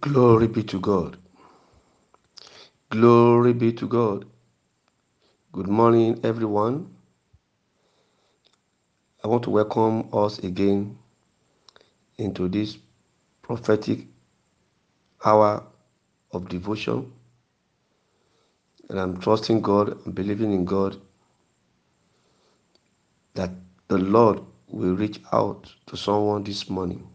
Glory be to God. Glory be to God. Good morning, everyone. I want to welcome us again into this prophetic hour of devotion. And I'm trusting God and believing in God that the Lord will reach out to someone this morning.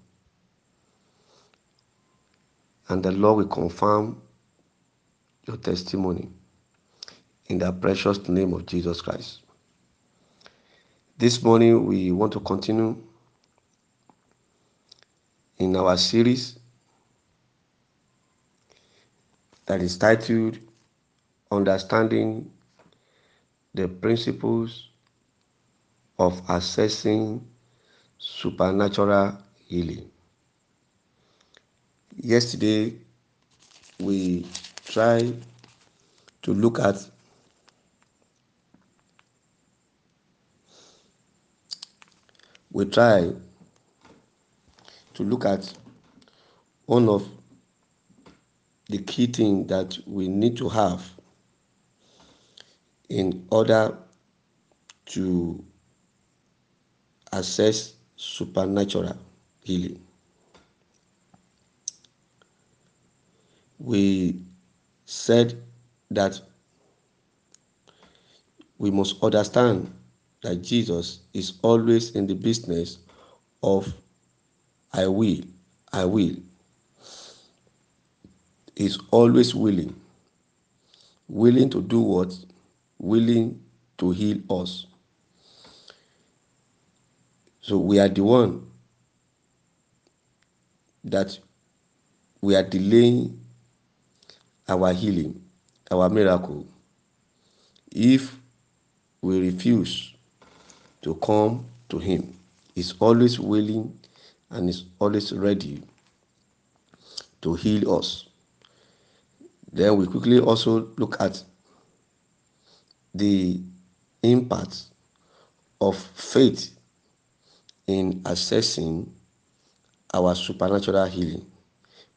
And the Lord will confirm your testimony in the precious name of Jesus Christ. This morning, we want to continue in our series that is titled Understanding the Principles of Assessing Supernatural Healing. Yesterday, we tried to look at we try to look at one of the key things that we need to have in order to assess supernatural healing. We said that we must understand that Jesus is always in the business of I will, I will. Is always willing. Willing to do what? Willing to heal us. So we are the one that we are delaying our healing, our miracle, if we refuse to come to Him. He's always willing and is always ready to heal us. Then we quickly also look at the impact of faith in assessing our supernatural healing.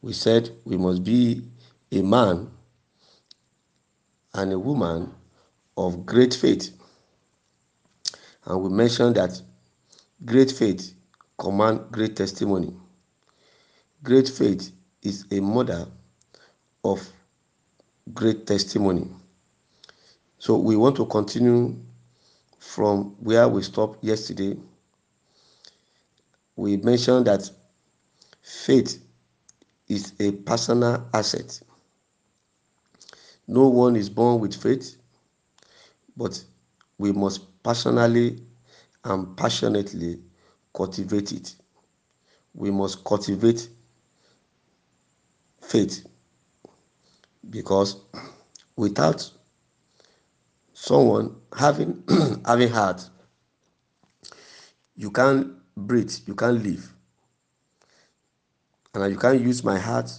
We said we must be a man and a woman of great faith. And we mentioned that great faith command great testimony. Great faith is a mother of great testimony. So we want to continue from where we stopped yesterday. We mentioned that faith is a personal asset. No one is born with faith, but we must personally and passionately cultivate it. We must cultivate faith because without someone having having heart you can't breathe you can't live and you can't use my heart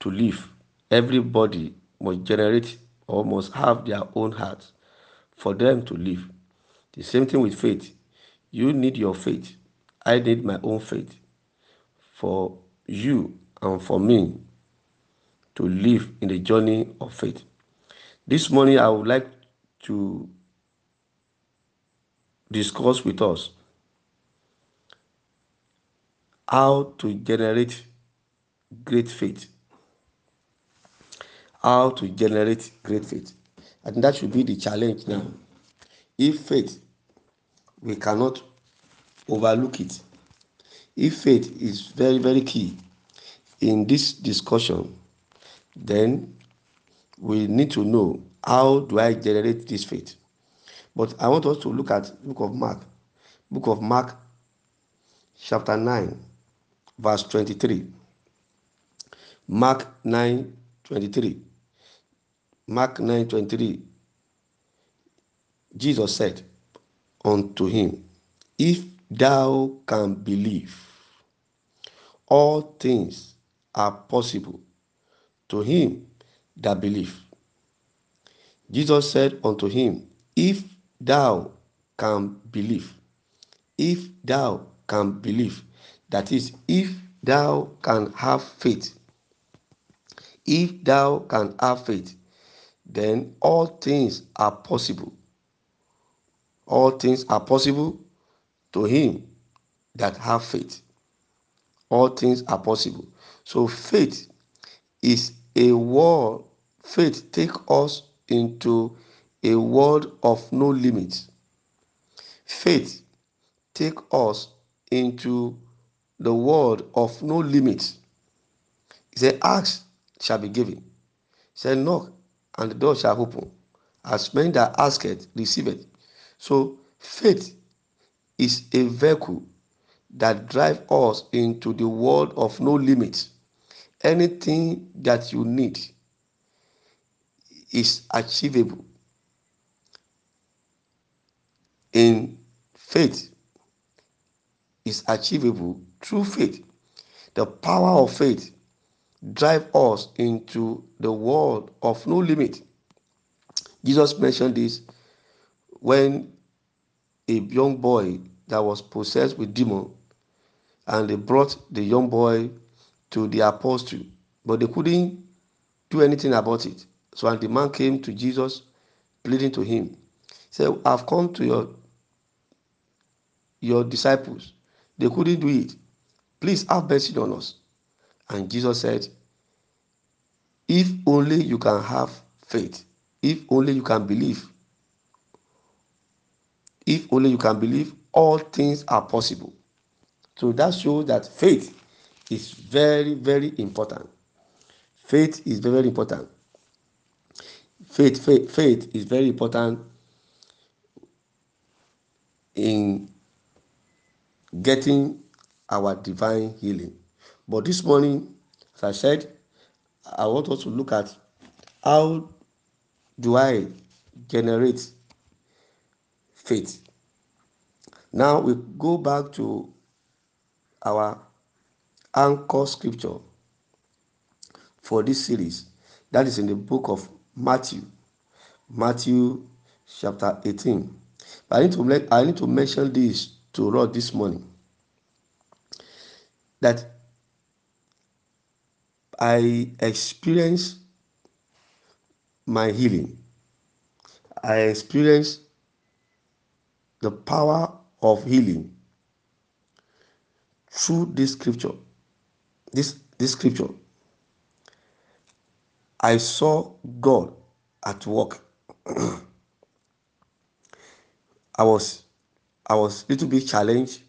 to live everybody must generate or must have their own heart for them to live. The same thing with faith. You need your faith. I need my own faith for you and for me to live in the journey of faith. This morning i would like to discuss with us how to generate great faith. How to generate great faith. Think that should be the challenge now. If faith, we cannot overlook it. If faith is very, very key in this discussion, then we need to know how do I generate this faith. But I want us to look at book of Mark. Book of Mark, chapter 9, verse 23. Mark 9, 23. Mark 9:23 Jesus said unto him, If thou can believe, all things are possible to him that believe. Jesus said unto him, If thou can believe, if thou can believe, that is, if thou can have faith, if thou can have faith, then all things are possible. All things are possible to him that have faith. All things are possible. So faith is a world. Faith take us into a world of no limits. Faith take us into the world of no limits. He said, Ask shall be given. He said, Knock and the door shall open. As many that ask it, receive it. So faith is a vehicle that drive us into the world of no limits. Anything that you need is achievable in faith is achievable through faith the power of faith drive us into the world of no limit jesus mentioned this when a young boy that was possessed with demon and they brought the young boy to the apostle but they couldn't do anything about it so and the man came to jesus pleading to him he said i've come to your your disciples. They couldn't do it. Please have mercy on us. And Jesus said, If only you can have faith, if only you can believe, if only you can believe, all things are possible. So that shows that faith is very, very important. Faith is very, very important. Faith, faith, faith is very important in getting our divine healing. But this morning, as I said, I want us to look at how do I generate faith. Now we go back to our anchor scripture for this series. That is in the book of Matthew, Matthew chapter 18. But I need to I need to mention this to Rod this morning that I experienced my healing. I experienced the power of healing through this scripture. This this scripture. I saw God at work. I was I was a little bit challenged.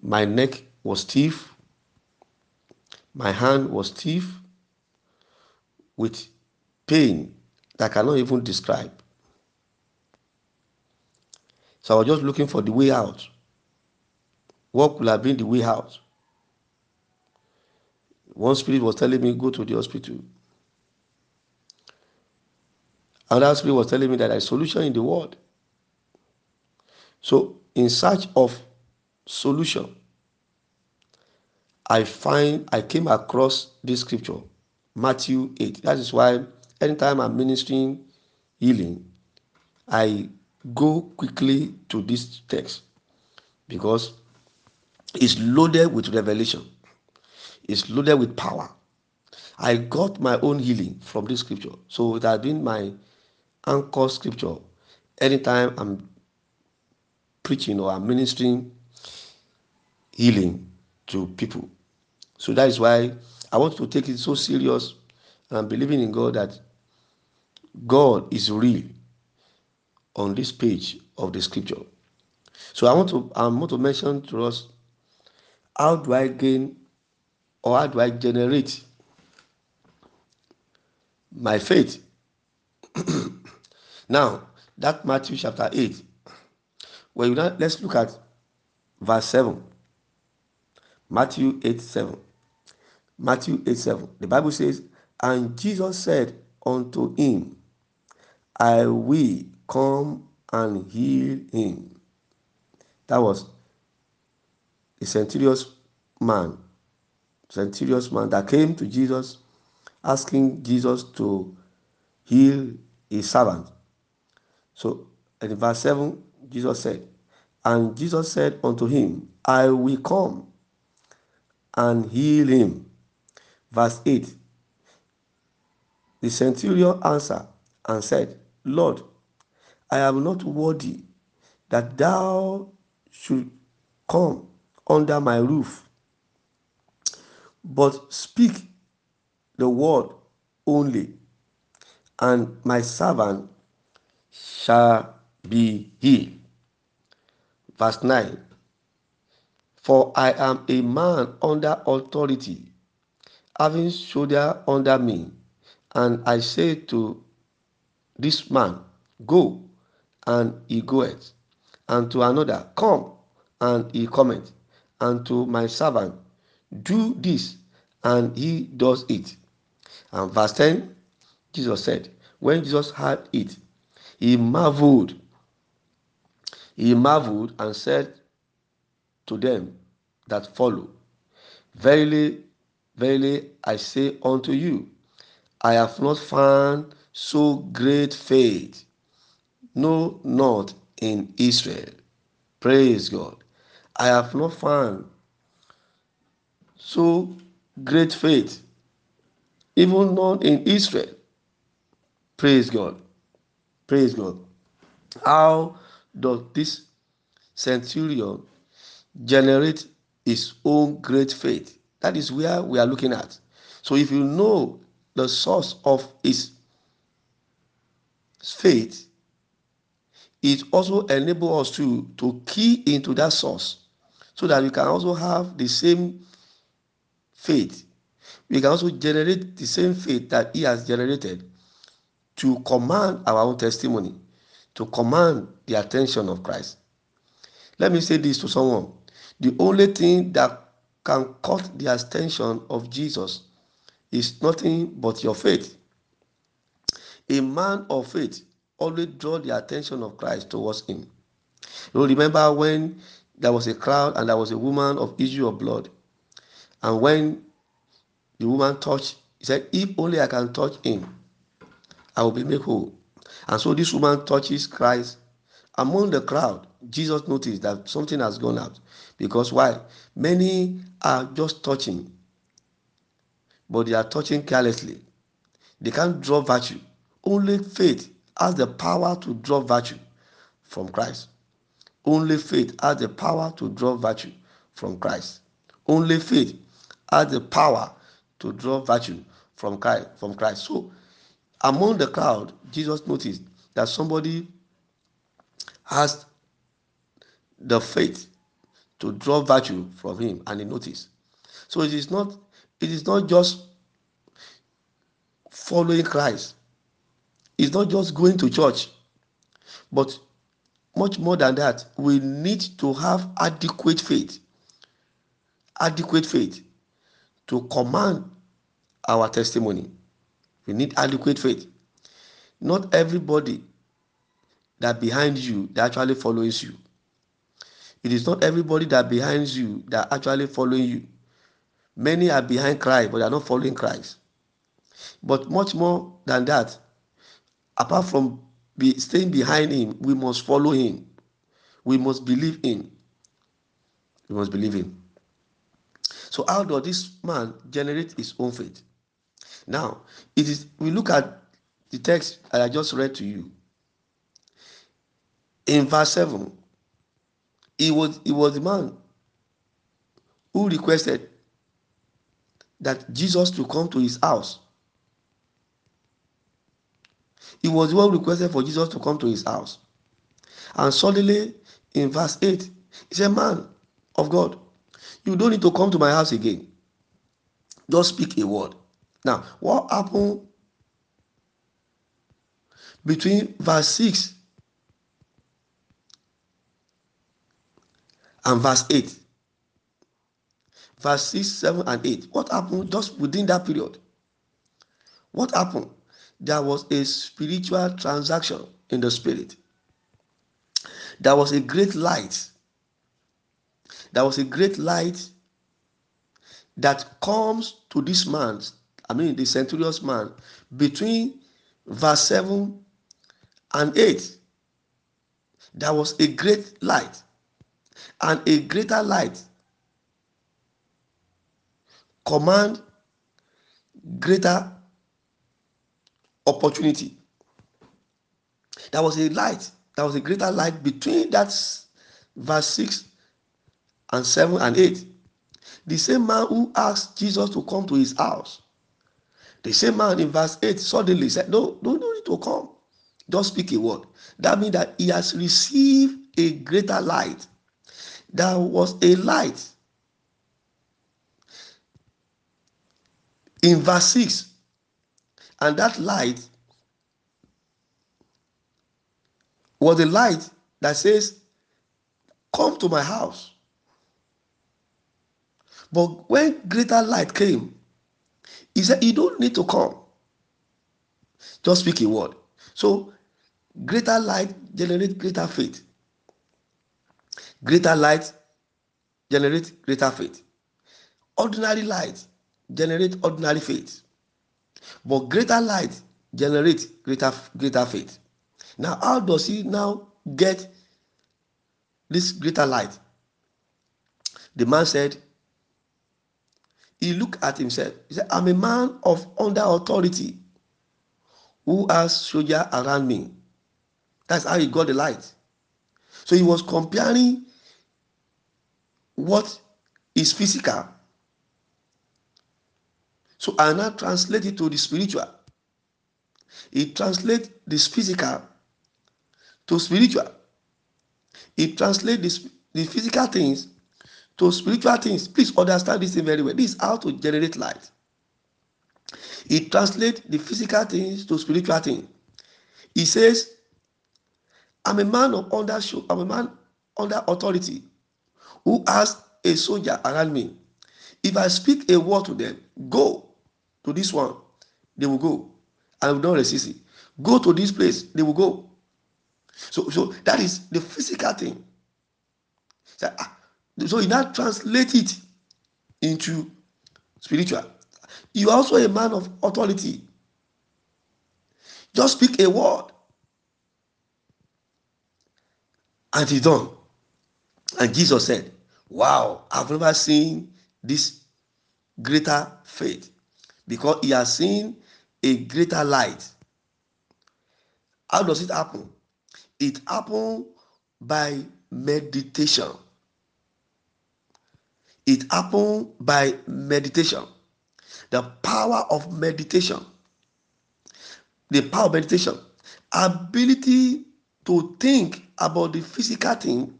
My neck was stiff. My hand was stiff with pain that I cannot even describe. So I was just looking for the way out. What could have been the way out? One spirit was telling me, go to the hospital. Another spirit was telling me that there's solution in the world. So, in search of solution, I find I came across this scripture, Matthew 8. That is why anytime I'm ministering healing, I go quickly to this text because it's loaded with revelation, it's loaded with power. I got my own healing from this scripture. So it has been my anchor scripture anytime I'm preaching or I'm ministering healing to people. So that is why I want to take it so serious and I'm believing in God that God is real on this page of the scripture. So I want to I want to mention to us how do I gain or how do I generate my faith now, that Matthew chapter 8. Well, let's look at verse 7. Matthew 8 7. Matthew 8 7. The Bible says, And Jesus said unto him, I will come and heal him. That was a centurious man, centurious man that came to Jesus asking Jesus to heal his servant. So in verse 7, Jesus said, And Jesus said unto him, I will come and heal him. Verse 8 The centurion answered and said, Lord, I am not worthy that thou should come under my roof, but speak the word only, and my servant shall be healed. Verse 9 For I am a man under authority, having shoulder under me, and I say to this man, Go, and he goeth, and to another, Come, and he cometh, and to my servant, Do this, and he does it. And verse 10, Jesus said, When Jesus heard it, he marveled. He marveled and said to them that follow, Verily, verily, I say unto you, I have not found so great faith, no, not in Israel. Praise God. I have not found so great faith, even not in Israel. Praise God. Praise God. How does this centurion generate his own great faith? That is where we are looking at. So if you know the source of his faith, it also enables us to, to key into that source so that we can also have the same faith. We can also generate the same faith that he has generated to command our own testimony, to command the attention of Christ. Let me say this to someone the only thing that can cut the attention of Jesus is nothing but your faith. A man of faith always draw the attention of Christ towards him. You remember when there was a crowd and there was a woman of issue of blood, and when the woman touched, he said, "If only I can touch him, I will be made whole." And so this woman touches Christ. Among the crowd, Jesus noticed that something has gone out. Because why? Many are just touching, but they are touching carelessly. They can't draw virtue. Only faith has the power to draw virtue from Christ. Only faith has the power to draw virtue from Christ. Only faith has the power to draw virtue from Christ. So, among the crowd, Jesus noticed that somebody has the faith to draw virtue from him, and he noticed. So it is not it is not just following Christ. It's not just going to church, but much more than that, we need to have adequate faith. Adequate faith to command our testimony. We need adequate faith. Not everybody that behind you that actually follows you. It is not everybody that behind you that actually following you. Many are behind Christ, but they are not following Christ. But much more than that, apart from be staying behind him, we must follow him. We must believe in. We must believe in. So how does this man generate his own faith? Now, it is we look at the text that I just read to you. In verse 7, he was he was the man who requested that Jesus to come to his house. He was the one who requested for Jesus to come to his house. And suddenly, in verse 8, he said, Man of God, you don't need to come to my house again. Just speak a word. Now, what happened between verse 6 and verse 8? Verse 6, 7, and 8. What happened just within that period? What happened? There was a spiritual transaction in the spirit. There was a great light. There was a great light that comes to this man I mean, the centurion's man, between verse 7 and 8, there was a great light. And a greater light command greater opportunity. There was a light, there was a greater light between that verse 6 and 7 and 8. The same man who asked Jesus to come to his house, the same man in verse 8 suddenly said, No, no, no need to come. Just speak a word. That means that he has received a greater light. There was a light. In verse 6 and that light was a light that says come to my house. But when greater light came he said you don't need to come. Just speak a word. So greater light generates greater faith greater light generates greater faith. Ordinary light generate ordinary faith. But greater light generates greater greater faith. Now how does he now get this greater light? The man said he looked at himself. He said i'm a man of under authority who has soldier around me. That's how he got the light so he was comparing what is physical so I now translate it to the spiritual. It translates this physical to spiritual. It translates this, the physical things to spiritual things. Please understand this thing very well. This is how to generate light. It translates the physical things to spiritual things. He says, I'm a man of under show. I'm a man under authority who has a soldier around me. If I speak a word to them, go to this one, they will go. I will not resist it. Go to this place, they will go. So, so that is the physical thing. So, ah, so you now translate it into spiritual. You are also a man of authority. Just speak a word. And he done. And Jesus said, Wow, I've never seen this greater faith because he has seen a greater light. How does it happen? It happens by meditation. It happens by meditation. The power of meditation. The power of meditation. Ability to think about the physical thing,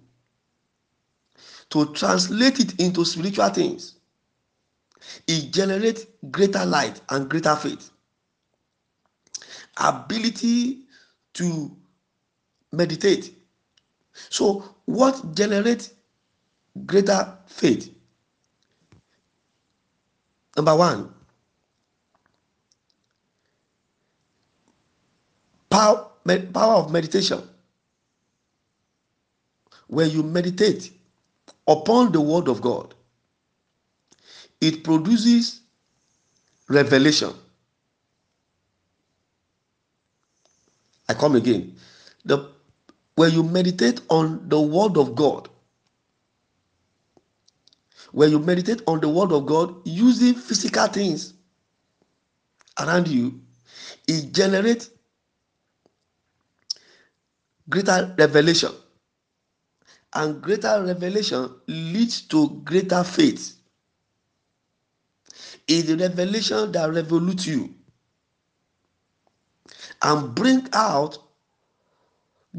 to translate it into spiritual things it generates greater light and greater faith. Ability to meditate. So, what generates greater faith? Number one, power, power of meditation. Where you meditate upon the word of God it produces revelation. I come again. The when you meditate on the word of God, when you meditate on the word of God using physical things around you, it generates greater revelation. And greater revelation leads to greater faith is the revelation that revolutes you and bring out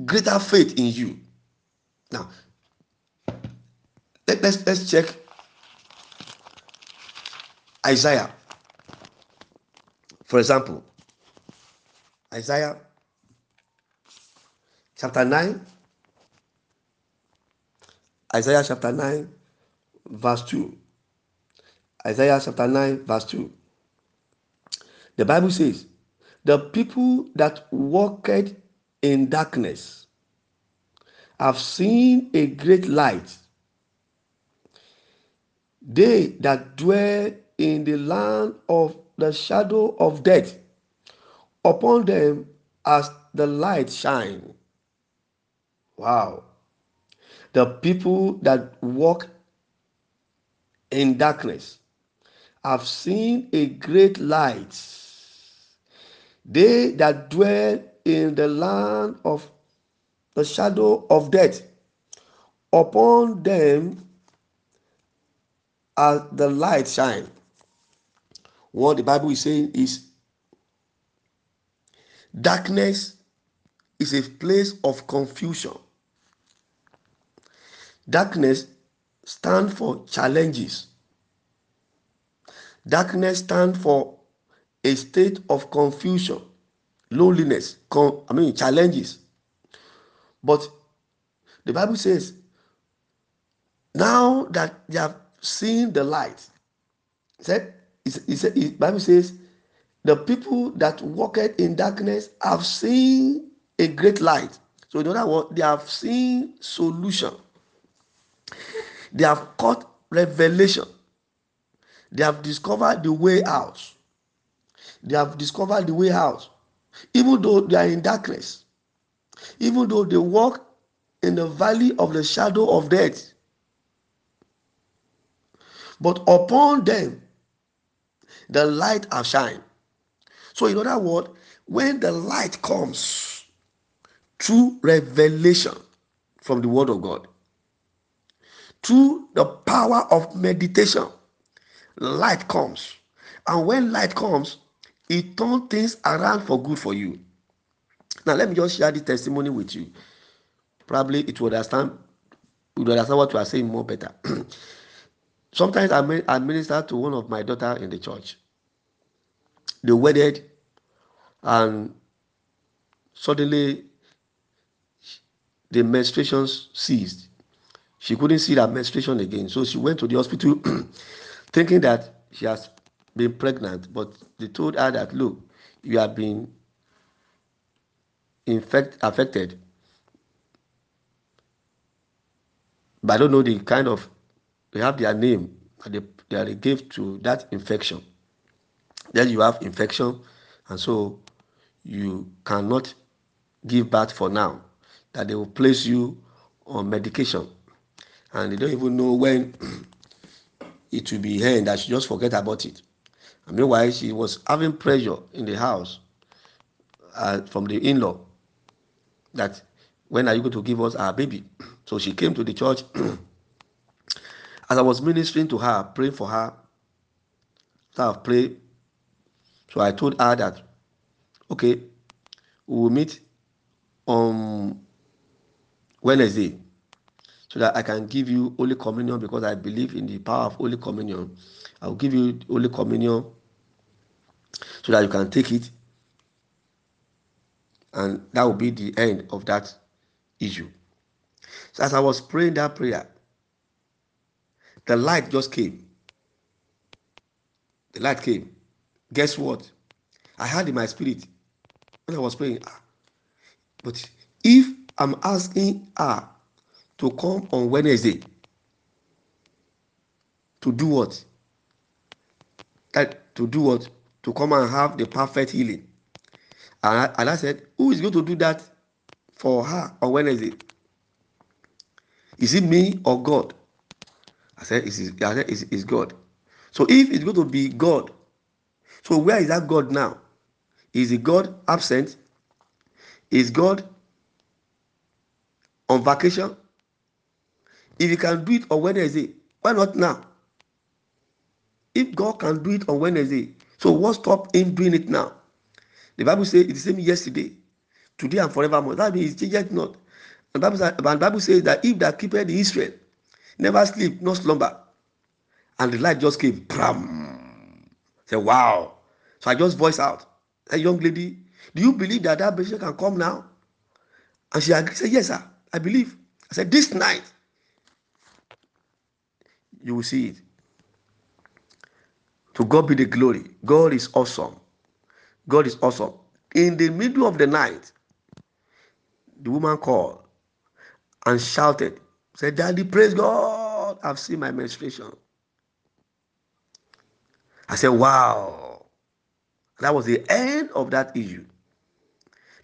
greater faith in you. Now, let, let's let's check Isaiah. For example, Isaiah chapter 9, Isaiah chapter 9, verse 2. Isaiah chapter 9, verse 2. The Bible says, The people that walked in darkness have seen a great light. They that dwell in the land of the shadow of death, upon them as the light shine. Wow. The people that walk in darkness have seen a great light. They that dwell in the land of the shadow of death, upon them as the light shine. What the Bible is saying is darkness is a place of confusion. Darkness stand for challenges. Darkness stand for a state of confusion, loneliness, con- I mean challenges. But the Bible says, now that they have seen the light, said, the Bible says, the people that walked in darkness have seen a great light. So in other words, they have seen solution. They have caught revelation. They have discovered the way out. They have discovered the way out. Even though they are in darkness, even though they walk in the valley of the shadow of death. But upon them, the light have shined. So, in other words, when the light comes through revelation from the Word of God, through the power of meditation, light comes. And when light comes, it turns things around for good for you. Now, let me just share the testimony with you. Probably it will understand, you will understand what you are saying more better. Sometimes I, I minister to one of my daughter in the church. They wedded, and suddenly the menstruations ceased. She couldn't see that menstruation again. So she went to the hospital thinking that she has been pregnant. But they told her that, look, you have been infect, affected. But I don't know the kind of, they have their name that they, they gave to that infection. Then you have infection, and so you cannot give birth for now. That they will place you on medication and they don't even know when it will be end that she just forget about it. And meanwhile she was having pressure in the house uh, from the in-law that when are you going to give us our baby? So she came to the church. As i was ministering to her praying for her so i prayed. So i told her that okay we will meet on wednesday so that I can give you Holy Communion because I believe in the power of Holy Communion. I will give you Holy Communion so that you can take it, and that will be the end of that issue. So as I was praying that prayer, the light just came. The light came. Guess what? I had in my spirit when I was praying. Ah, but if I'm asking her to come on Wednesday to do what? That to do what? To come and have the perfect healing. And I, said, Who is going to do that for her on Wednesday? Is it me or God? I said, It's, I said, it's, it's God. So if it's going to be God, so where is that God now? Is the God absent? Is God on vacation? If you can do it on Wednesday, why not now? If God can do it on Wednesday, so what stop him doing it now? The Bible says it's the same yesterday, today, and forevermore. That means it's changed not. And the Bible, the Bible says that if that keepeth the Israel, never sleep, no slumber. And the light just came. Pram. Say, wow. So I just voice out. A young lady, do you believe that that patient can come now? And she. Said, yes, sir. I believe. I said, this night, you will see it. To God be the glory. God is awesome. God is awesome. In the middle of the night, the woman called and shouted, said, Daddy, praise God. I've seen my menstruation. I said, Wow. That was the end of that issue.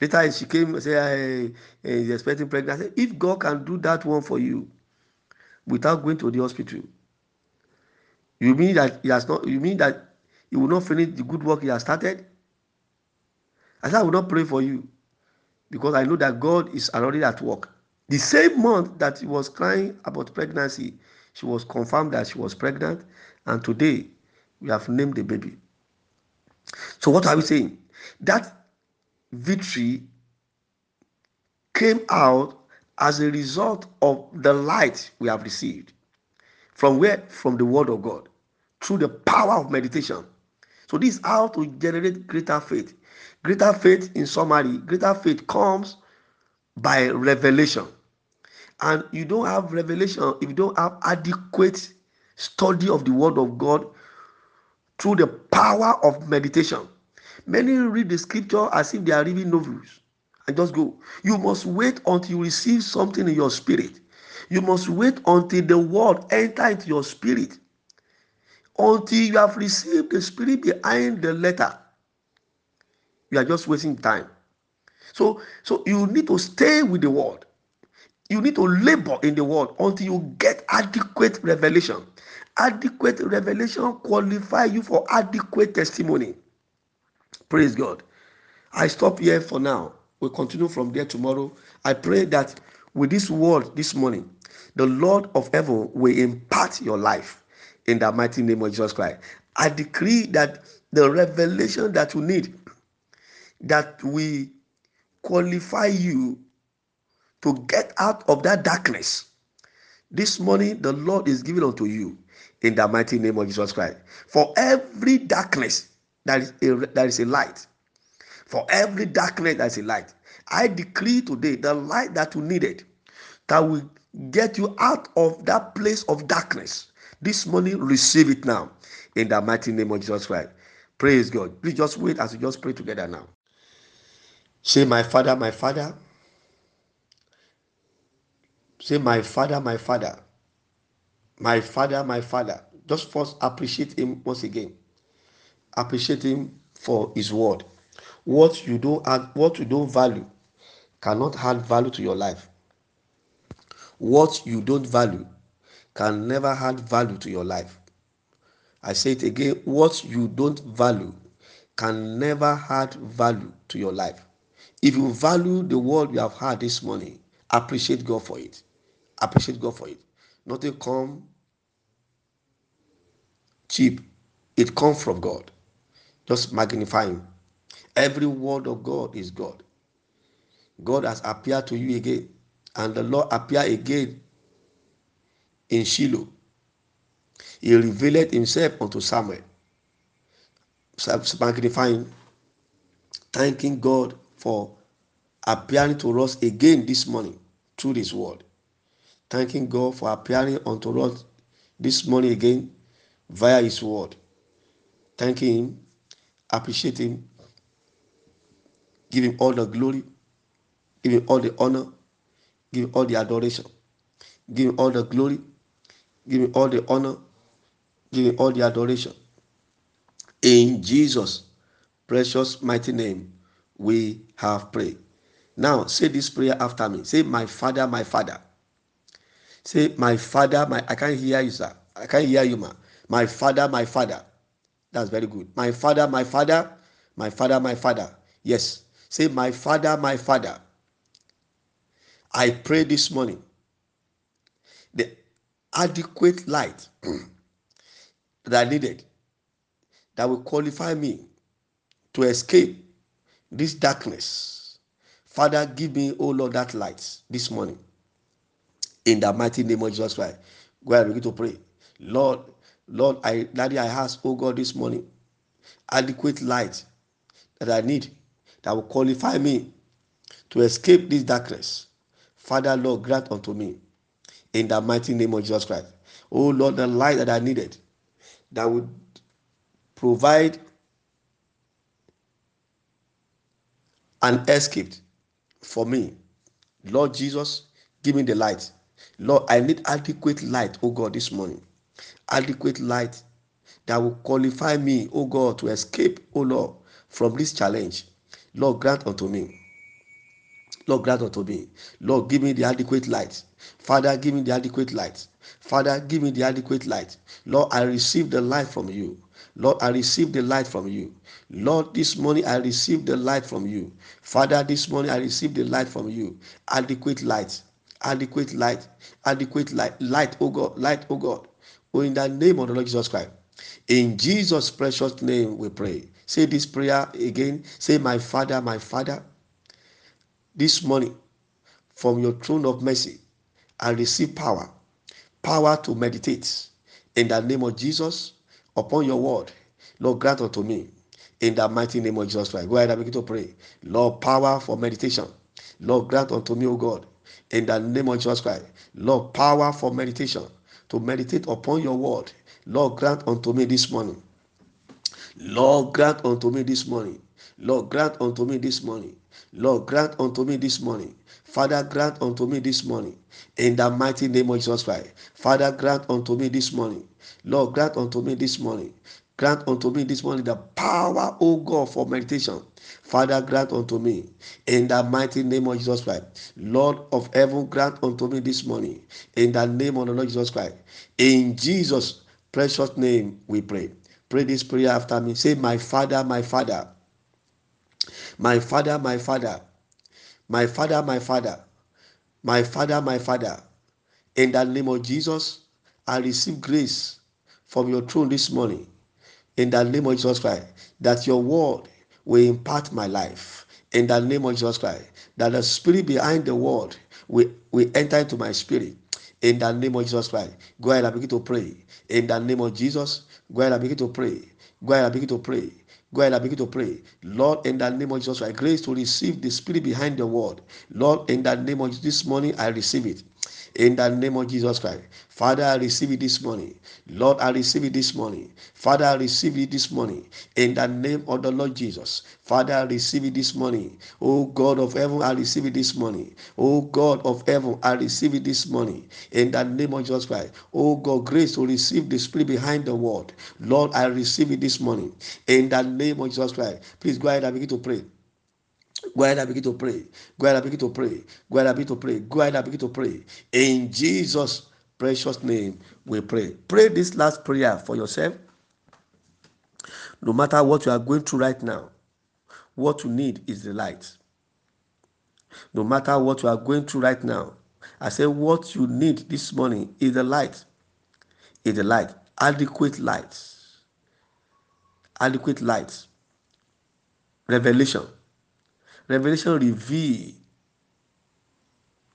Later she came and said, hey, he's expecting pregnancy. If God can do that one for you, without going to the hospital. You mean that he has not? You mean that he will not finish the good work he has started? I said I will not pray for you because I know that God is already at work. The same month that he was crying about pregnancy, she was confirmed that she was pregnant, and today we have named the baby. So what are we saying? That victory came out as a result of the light we have received. From where? From the word of God. Through the power of meditation. So this is how to generate greater faith. Greater faith, in summary, greater faith comes by revelation. And you don't have revelation if you don't have adequate study of the word of God through the power of meditation. Many read the scripture as if they are reading novels and just go. You must wait until you receive something in your spirit. You must wait until the word enter into your spirit. Until you have received the spirit behind the letter. You are just wasting time. So, so you need to stay with the word. You need to labor in the word until you get adequate revelation. Adequate revelation qualify you for adequate testimony. Praise God. I stop here for now. We'll continue from there tomorrow. I pray that with this word this morning, the Lord of heaven will impart your life in the mighty name of Jesus Christ. I decree that the revelation that you need, that we qualify you to get out of that darkness. This morning, the Lord is giving unto you in the mighty name of Jesus Christ. For every darkness, there is a, there is a light. For every darkness, there is a light. I decree today the light that you needed that will get you out of that place of darkness. This morning, receive it now in the mighty name of Jesus Christ. Praise God. Please just wait as we just pray together now. Say, My Father, my Father. Say, My Father, my Father. My Father, my Father. Just first appreciate Him once again. Appreciate Him for His word. What you don't add, what you don't value cannot add value to your life. What you don't value can never add value to your life. I say it again what you don't value can never add value to your life. If you value the word you have had this morning, appreciate God for it. Appreciate God for it. Nothing come cheap. It comes from God. Just magnify Him. Every word of God is God. God has appeared to you again, and the Lord appeared again in Shiloh. He revealed himself unto Samuel, magnifying, thanking God for appearing to us again this morning through this word. Thanking God for appearing unto us this morning again via his word. Thanking him, appreciating him, give him all the glory, give him all the honor, give him all the adoration, give him all the glory, give him all the honor, give him all the adoration. In Jesus' precious mighty name, we have prayed. Now say this prayer after me. Say, My Father, my Father. Say, My Father, my I can't hear you, sir. I can't hear you, ma. My Father, my Father. That's very good. My Father, my Father, my Father, my Father. Yes. Say, My Father, my Father. I pray this morning adequate light that I needed that will qualify me to escape this darkness. Father, give me, oh Lord, that light this morning. In the mighty name of Jesus Christ. Go ahead, begin to pray. Lord, Lord, I Daddy, I ask, oh God, this morning, adequate light that I need that will qualify me to escape this darkness. Father, Lord, grant unto me in the mighty name of Jesus Christ. Oh Lord, the light that I needed that would provide an escape for me. Lord Jesus, give me the light. Lord, I need adequate light, oh God, this morning. Adequate light that will qualify me, oh God, to escape, oh Lord, from this challenge. Lord, grant unto me. Lord, grant unto me. Lord, give me the adequate light. Father, give me the adequate light. Father, give me the adequate light. Lord, I receive the light from you. Lord, I receive the light from you. Lord, this morning I receive the light from you. Father, this morning I receive the light from you. Adequate light, adequate light, adequate light, light, oh God, light, oh God. Oh, in the name of the Lord Jesus Christ. In Jesus' precious name we pray. Say this prayer again. Say, My Father, my Father, this morning from your throne of mercy, I receive power, power to meditate in the name of Jesus upon your word. Lord, grant unto me in the mighty name of Jesus Christ. Go ahead and begin to pray. Lord, power for meditation. Lord, grant unto me, O God, in the name of Jesus Christ. Lord, power for meditation to meditate upon your word. Lord, grant unto me this morning. Lord, grant unto me this morning. Lord, grant unto me this morning. Lord, grant unto me this morning. Father, grant unto me this morning. In the mighty name of Jesus Christ. Father, grant unto me this morning. Lord, grant unto me this morning. Grant unto me this morning the power, O God, for meditation. Father, grant unto me in the mighty name of Jesus Christ. Lord of heaven, grant unto me this morning in the name of the Lord Jesus Christ. In Jesus' precious name, we pray. Pray this prayer after me. Say, My Father, my Father, my Father, my Father, my Father, my Father, my Father, my Father. In the name of Jesus, I receive grace from your throne this morning in the name of Jesus Christ, that your word will impact my life. In the name of Jesus Christ, that the spirit behind the word will, will enter into my spirit. In the name of Jesus Christ, go ahead and begin to pray. In the name of Jesus, go ahead and begin to pray. Go ahead and begin to pray. Go ahead and begin to pray. Lord, in the name of Jesus I grace to receive the spirit behind the word. Lord, in the name of this morning, I receive it. In the name of Jesus Christ. Father, I receive it this morning. Lord, I receive it this morning. Father, I receive it this morning. In the name of the Lord Jesus. Father, I receive it this morning. Oh God of heaven, I receive it this morning. Oh God of heaven, I receive it this morning. In the name of Jesus Christ. Oh God, grace to receive the spirit behind the word. Lord, I receive it this morning. In the name of Jesus Christ. Please go ahead and begin to pray. Go ahead and begin to pray. Go ahead and begin to pray. Go ahead and begin to pray. Go ahead and begin to pray. In Jesus' precious name, we pray. Pray this last prayer for yourself. No matter what you are going through right now, what you need is the light. No matter what you are going through right now, I say what you need this morning is the light. Is the light. Adequate light. Adequate light. Revelation. Revelation reveal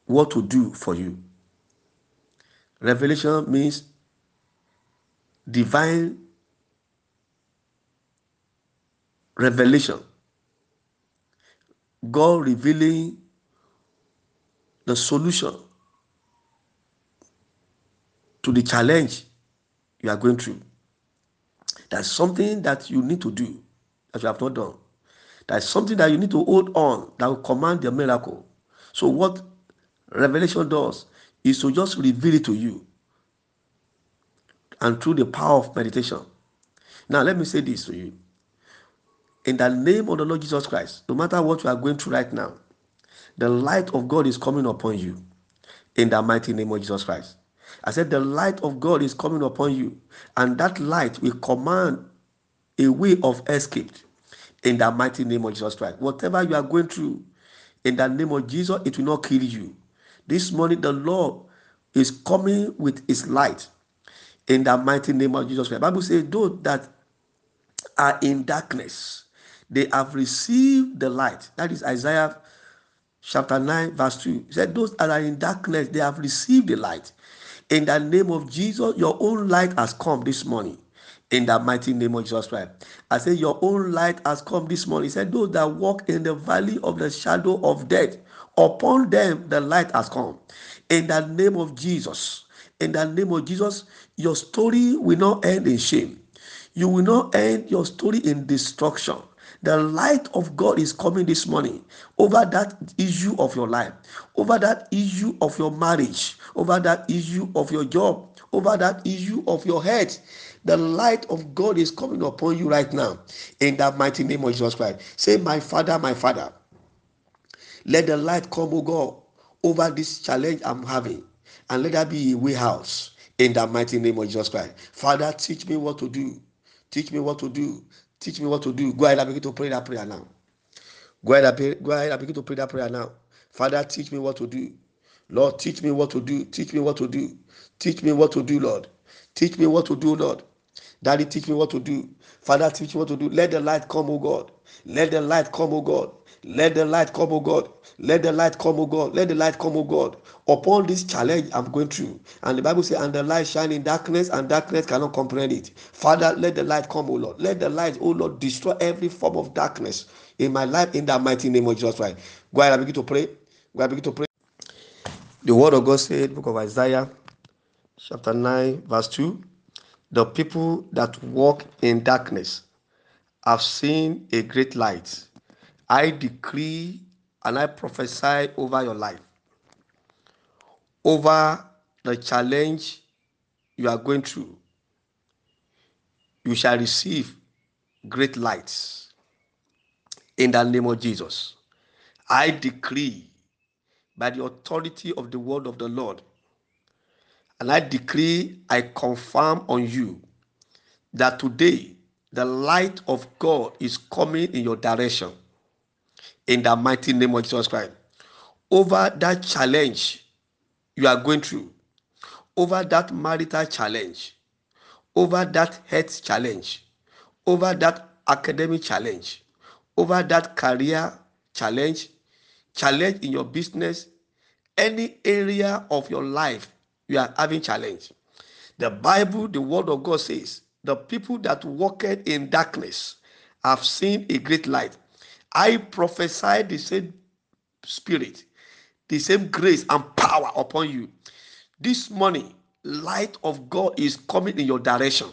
what to do for you. Revelation means divine revelation. God revealing the solution to the challenge you are going through. That's something that you need to do that you have not done. That's something that you need to hold on that will command the miracle. So, what revelation does is to just reveal it to you and through the power of meditation. Now, let me say this to you. In the name of the Lord Jesus Christ, no matter what you are going through right now, the light of God is coming upon you. In the mighty name of Jesus Christ. I said, the light of God is coming upon you, and that light will command a way of escape in the mighty name of Jesus Christ. Whatever you are going through, in the name of Jesus, it will not kill you. This morning, the Lord is coming with his light in the mighty name of Jesus Christ. Bible says, those that are in darkness, they have received the light. That is Isaiah chapter 9, verse 2. He said, Those that are in darkness, they have received the light. In the name of Jesus, your own light has come this morning. In the mighty name of Jesus Christ. I say, Your own light has come this morning. He said, Those that walk in the valley of the shadow of death, upon them the light has come. In the name of Jesus. In the name of Jesus, your story will not end in shame. You will not end your story in destruction. The light of God is coming this morning over that issue of your life, over that issue of your marriage, over that issue of your job, over that issue of your head. The light of God is coming upon you right now in that mighty name of Jesus Christ. Say, My Father, my Father. Let the light come, O God, over this challenge I'm having. And let that be a way house in the mighty name of Jesus Christ. Father, teach me what to do. Teach me what to do. Teach me what to do. Go ahead and begin to pray that prayer now. Go ahead and, go ahead and begin to pray that prayer now. Father, teach me what to do. Lord, teach me what to do. Teach me what to do. Teach me what to do, Lord. Teach me what to do, Lord. Daddy, teach me what to do. Father, teach me what to do. Let the light come, O God. Let the light come, O God. Let the light come, O God. Let the light come, O God. Let the light come, O God. Upon this challenge I'm going through. And the Bible says, and the light shine in darkness, and darkness cannot comprehend it. Father, let the light come, O Lord. Let the light, O Lord, destroy every form of darkness in my life in the mighty name of Jesus Christ. Go ahead and begin to pray. Go ahead and begin to pray. The word of God said, book of Isaiah, chapter 9, verse 2. The people that walk in darkness have seen a great light. I decree and I prophesy over your life, over the challenge you are going through. You shall receive great lights in the name of Jesus. I decree by the authority of the word of the Lord, and I decree, I confirm on you that today the light of God is coming in your direction in the mighty name of Jesus Christ. Over that challenge you are going through, over that marital challenge, over that health challenge, over that academic challenge, over that career challenge, challenge in your business, any area of your life you are having challenge. The Bible, the word of God says, the people that walked in darkness have seen a great light. I prophesy the same spirit, the same grace and power upon you. This morning, light of God is coming in your direction.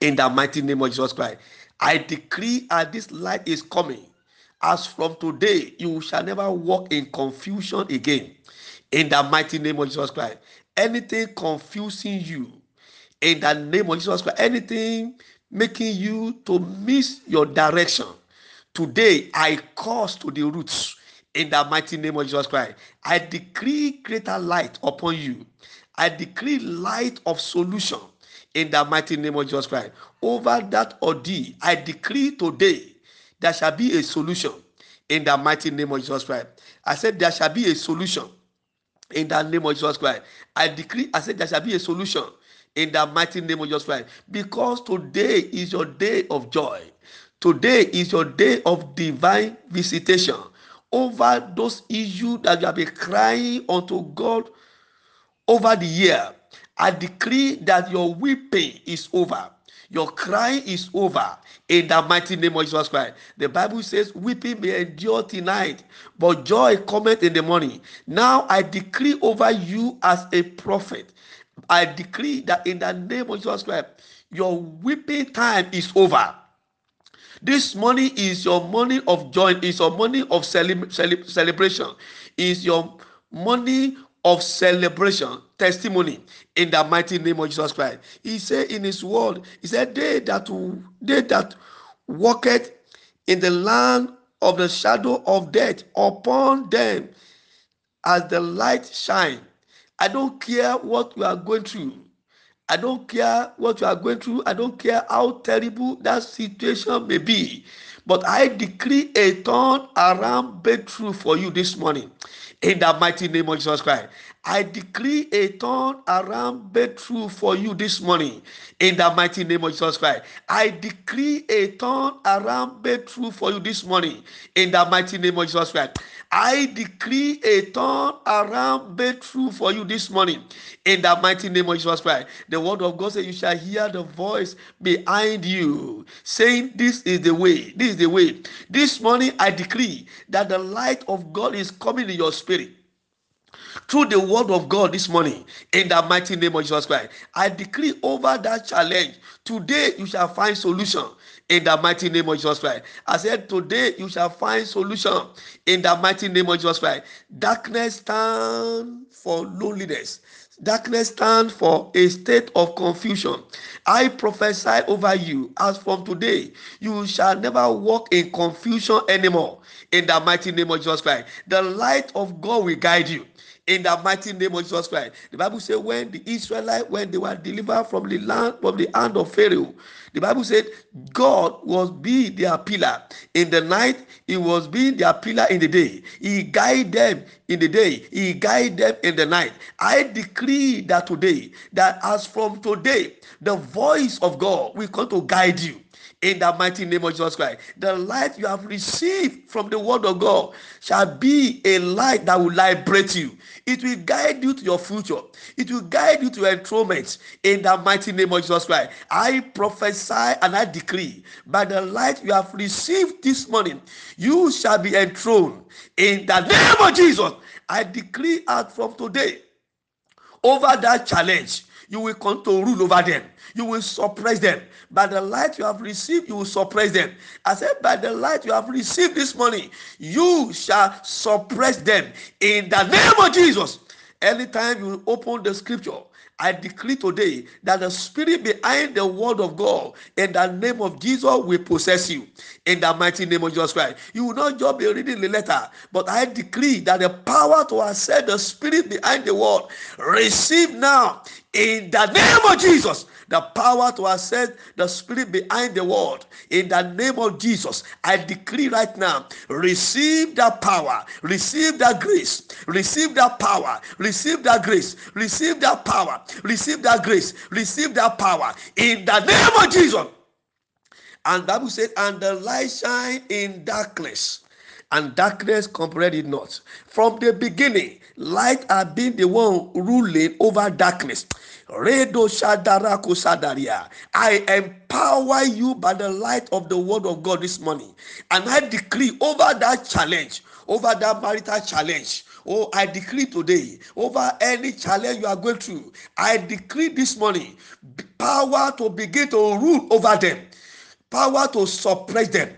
In the mighty name of Jesus Christ. I decree that this light is coming, as from today, you shall never walk in confusion again. In the mighty name of Jesus Christ. Anything confusing you, in the name of Jesus Christ, anything making you to miss your direction Today, I cause to the roots in the mighty name of Jesus Christ. I decree greater light upon you. I decree light of solution in the mighty name of Jesus Christ. Over that ordeal, I decree today there shall be a solution in the mighty name of Jesus Christ. I said there shall be a solution in the name of Jesus Christ. I decree, I said there shall be a solution in the mighty name of Jesus Christ. Because today is your day of joy. Today is your day of divine visitation over those issues that you have been crying unto God over the year. I decree that your weeping is over. Your crying is over in the mighty name of Jesus Christ. The Bible says, Weeping may endure tonight, but joy cometh in the morning. Now I decree over you as a prophet. I decree that in the name of Jesus Christ, your weeping time is over. This money is your money of joy, is your money of cele- cele- celebration, is your money of celebration, testimony in the mighty name of Jesus Christ. He said in his word, he said, They that they that walketh in the land of the shadow of death, upon them as the light shine. I don't care what you are going through. I don't care what you are going through. I don't care how terrible that situation may be. But I decree a turn around breakthrough for you this morning. In the mighty name of Jesus Christ. I decree a turn around breakthrough for you this morning in the mighty name of Jesus Christ. I decree a turn around breakthrough for you this morning in the mighty name of Jesus Christ. I decree a turn around breakthrough for you this morning in the mighty name of Jesus Christ. The word of God says, You shall hear the voice behind you saying, This is the way, this is the way. This morning I decree that the light of God is coming in your spirit through the word of God this morning in the mighty name of Jesus Christ. I decree over that challenge. Today you shall find solution in the mighty name of Jesus Christ. I said, Today you shall find solution in the mighty name of Jesus Christ. Darkness stand for loneliness. Darkness stands for a state of confusion. I prophesy over you as from today, you shall never walk in confusion anymore. In the mighty name of Jesus Christ, the light of God will guide you in the mighty name of Jesus Christ. The Bible says when the Israelites, when they were delivered from the land from the hand of Pharaoh, the Bible said God was be their pillar in the night. He was being their pillar in the day. He guide them in the day. He guide them in the night. I decree that today, that as from today, the voice of God will come to guide you in the mighty name of Jesus Christ. The light you have received from the word of God shall be a light that will liberate you. It will guide you to your future. It will guide you to your enthronement in the mighty name of Jesus Christ. I prophesy and I decree by the light you have received this morning, you shall be enthroned in the name of Jesus. I decree out from today over that challenge you will come to rule over them. You will suppress them. By the light you have received, you will suppress them. I said, by the light you have received this morning, you shall suppress them in the name of Jesus. Anytime you open the scripture, I decree today that the spirit behind the word of God in the name of Jesus will possess you in the mighty name of Jesus Christ. You will not just be reading the letter, but I decree that the power to accept the spirit behind the word receive now in the name of Jesus the power to access the spirit behind the word in the name of jesus i decree right now receive that power receive that grace receive that power receive that grace receive that power receive that grace receive that power. In the name of jesus. And bible said and the light shine in darkness and darkness comprehended not. From the beginning light had been the one ruling over darkness Redo Shadarako. I empower you by the light of the word of God this morning. And I decree over that challenge, over that marital challenge. Oh, I decree today over any challenge you are going through. I decree this morning power to begin to rule over them, power to suppress them,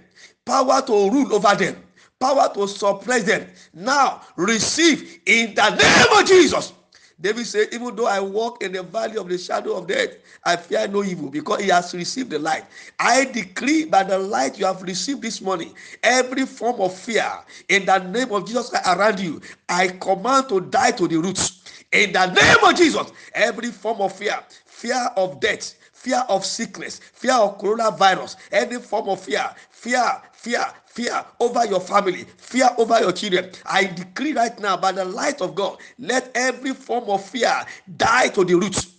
power to rule over them, power to suppress them. Now receive in the name of Jesus. David said, Even though I walk in the valley of the shadow of death, I fear no evil because he has received the light. I decree by the light you have received this morning, every form of fear in the name of Jesus around you, I command to die to the roots. In the name of Jesus, every form of fear, fear of death, fear of sickness, fear of coronavirus, any form of fear, fear, fear, fear over your family, fear over your children. I decree right now by the light of God, let every form of fear die to the roots.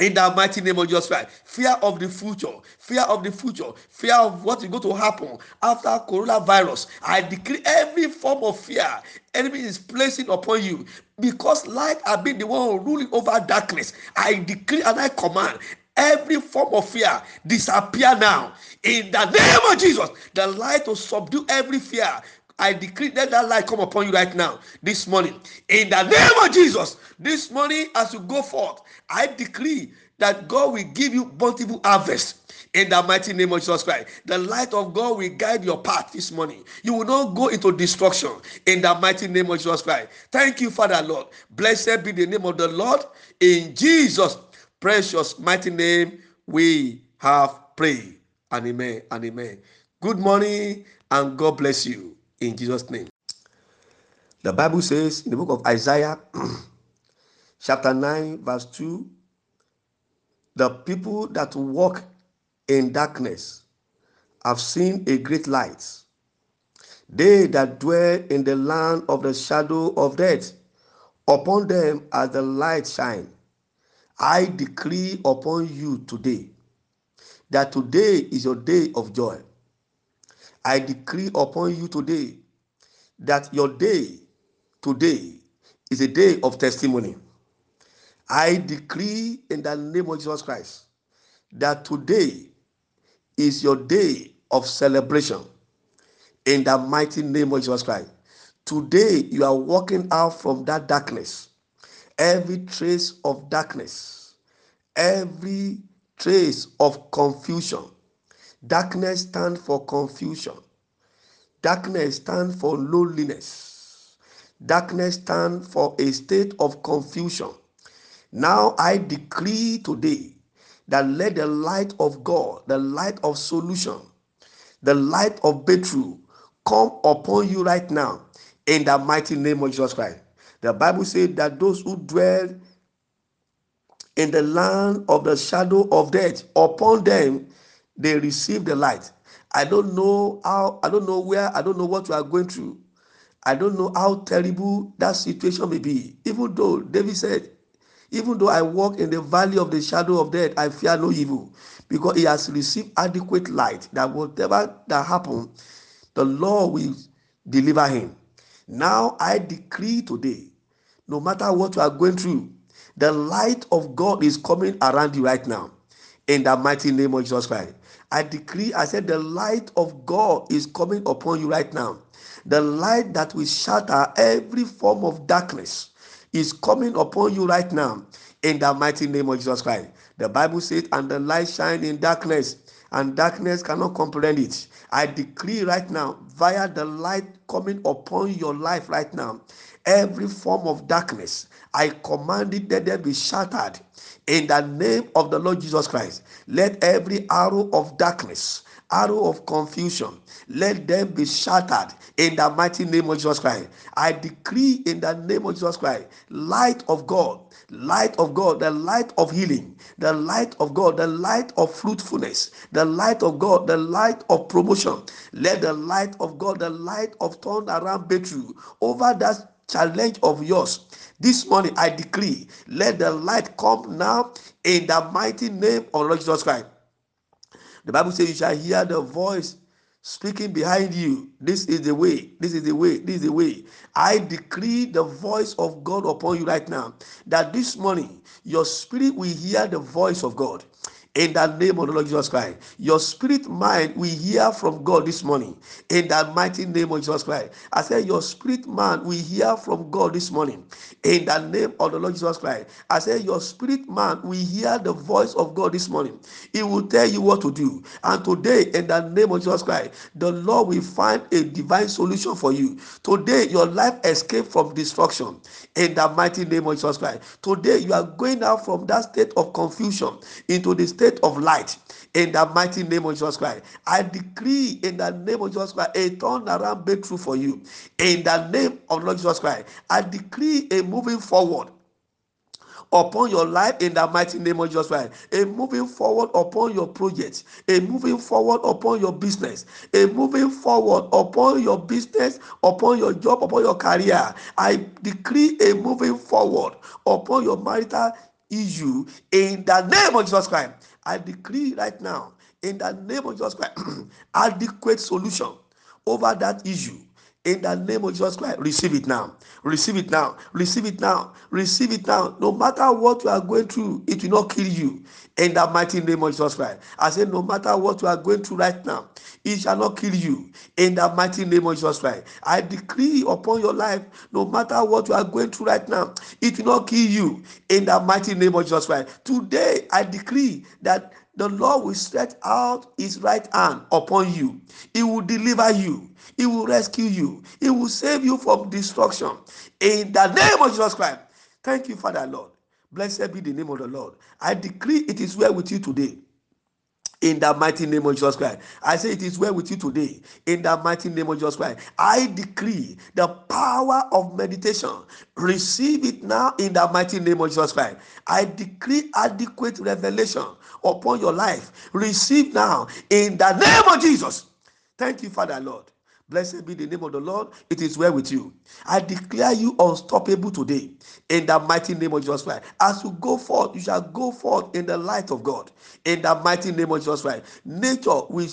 In the mighty name of Jesus Christ, fear of the future, fear of the future, fear of what is going to happen after coronavirus. I decree every form of fear enemy is placing upon you because light has been the one ruling over darkness. I decree and I command every form of fear disappear now in the name of jesus the light will subdue every fear I decree that that light come upon you right now, this morning. In the name of Jesus, this morning as you go forth, I decree that God will give you bountiful harvest. In the mighty name of Jesus Christ, the light of God will guide your path this morning. You will not go into destruction. In the mighty name of Jesus Christ. Thank you, Father Lord. Blessed be the name of the Lord. In Jesus' precious mighty name we have prayed. And amen and amen. Good morning and god bless you in jesus name. The bible says in the book of isaiah chapter 9 verse 2 the people that walk in darkness have seen a great light. They that dwell in the land of the shadow of death upon them as the light shine I decree upon you today that today is your day of joy. I decree upon you today that your day today is a day of testimony. I decree in the name of Jesus Christ that today is your day of celebration in the mighty name of Jesus Christ. Today you are walking out from that darkness every trace of darkness, every trace of confusion. Darkness stands for confusion. Darkness stands for loneliness. Darkness stands for a state of confusion. Now I decree today that let the light of God, the light of solution, the light of breakthrough come upon you right now in the mighty name of Jesus Christ. The Bible says that those who dwell in the land of the shadow of death, upon them they receive the light. I don't know how, I don't know where, I don't know what you are going through. I don't know how terrible that situation may be. Even though David said, even though I walk in the valley of the shadow of death, I fear no evil, because he has received adequate light that whatever that happen, the Lord will deliver him. Now I decree today, no matter what you are going through, the light of God is coming around you right now. In the mighty name of Jesus Christ. I decree, I said, the light of God is coming upon you right now. The light that will shatter every form of darkness is coming upon you right now. In the mighty name of Jesus Christ. The Bible says, and the light shine in darkness, and darkness cannot comprehend it. I decree right now, via the light coming upon your life right now, every form of darkness, I command it that they be shattered in the name of the Lord Jesus Christ. Let every arrow of darkness, arrow of confusion, let them be shattered in the mighty name of Jesus Christ. I decree in the name of Jesus Christ, light of God, light of God, the light of healing, the light of God, the light of fruitfulness, the light of God, the light of promotion. Let the light of God, the light of turn around breakthrough over that challenge of yours. This morning I decree, let the light come now in the mighty name of Lord Jesus Christ. The Bible says, You shall hear the voice speaking behind you. This is the way. This is the way. This is the way. I decree the voice of God upon you right now. That this morning your spirit will hear the voice of God in the name of the Lord Jesus Christ. Your spirit mind we hear from God this morning in the mighty name of Jesus Christ. I said, Your spirit man we hear from God this morning in the name of the Lord Jesus Christ. I said, Your spirit man we hear the voice of God this morning. He will tell you what to do. And today, in the name of Jesus Christ, the Lord will find a divine solution for you. Today, your life escape from destruction in the mighty name of Jesus Christ. Today, you are going out from that state of confusion into the state of light in the mighty name of Jesus Christ. I decree in the name of Jesus Christ a turnaround breakthrough for you in the name of Lord Jesus Christ. I decree a moving forward upon your life in the mighty name of Jesus Christ. A moving forward upon your project, a moving forward upon your business, a moving forward upon your business, upon your job, upon your career. I decree a moving forward upon your marital issue in the name of Jesus Christ. I decree right now in the name of Jesus Christ adequate solution over that issue in the name of Jesus Christ, receive it now. Receive it now. Receive it now. Receive it now. No matter what you are going through, it will not kill you. In the mighty name of Jesus Christ. I say, no matter what you are going through right now, it shall not kill you. In the mighty name of Jesus Christ. I decree upon your life, no matter what you are going through right now, it will not kill you. In the mighty name of Jesus Christ. Today, I decree that the Lord will stretch out his right hand upon you. He will deliver you. He will rescue you. He will save you from destruction. In the name of Jesus Christ. Thank you, Father Lord. Blessed be the name of the Lord. I decree it is well with you today. In the mighty name of Jesus Christ. I say it is well with you today. In the mighty name of Jesus Christ. I decree the power of meditation. Receive it now in the mighty name of Jesus Christ. I decree adequate revelation upon your life. Receive now in the name of Jesus. Thank you, Father Lord. Blessed be the name of the Lord. It is well with you. I declare you unstoppable today in the mighty name of Jesus Christ. As you go forth, you shall go forth in the light of God in the mighty name of Jesus Christ. Nature will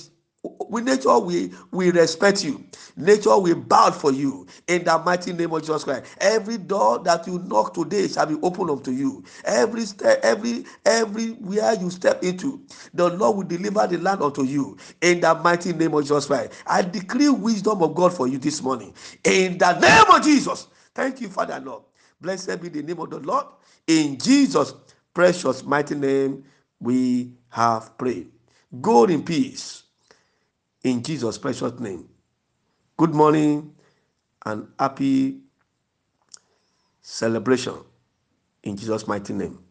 with nature we we respect you. Nature will bow for you in the mighty name of jesus christ. Every door that you knock today shall be opened unto you. Every step every everywhere you step into the lord will deliver the land unto you in the mighty name of jesus christ. I decree wisdom of god for you this morning in the name of jesus. Thank you father lord. Blessed be the name of the lord. In jesus precious mighty name we have prayed. Go in peace in Jesus' precious name. Good morning and happy celebration in Jesus' mighty name.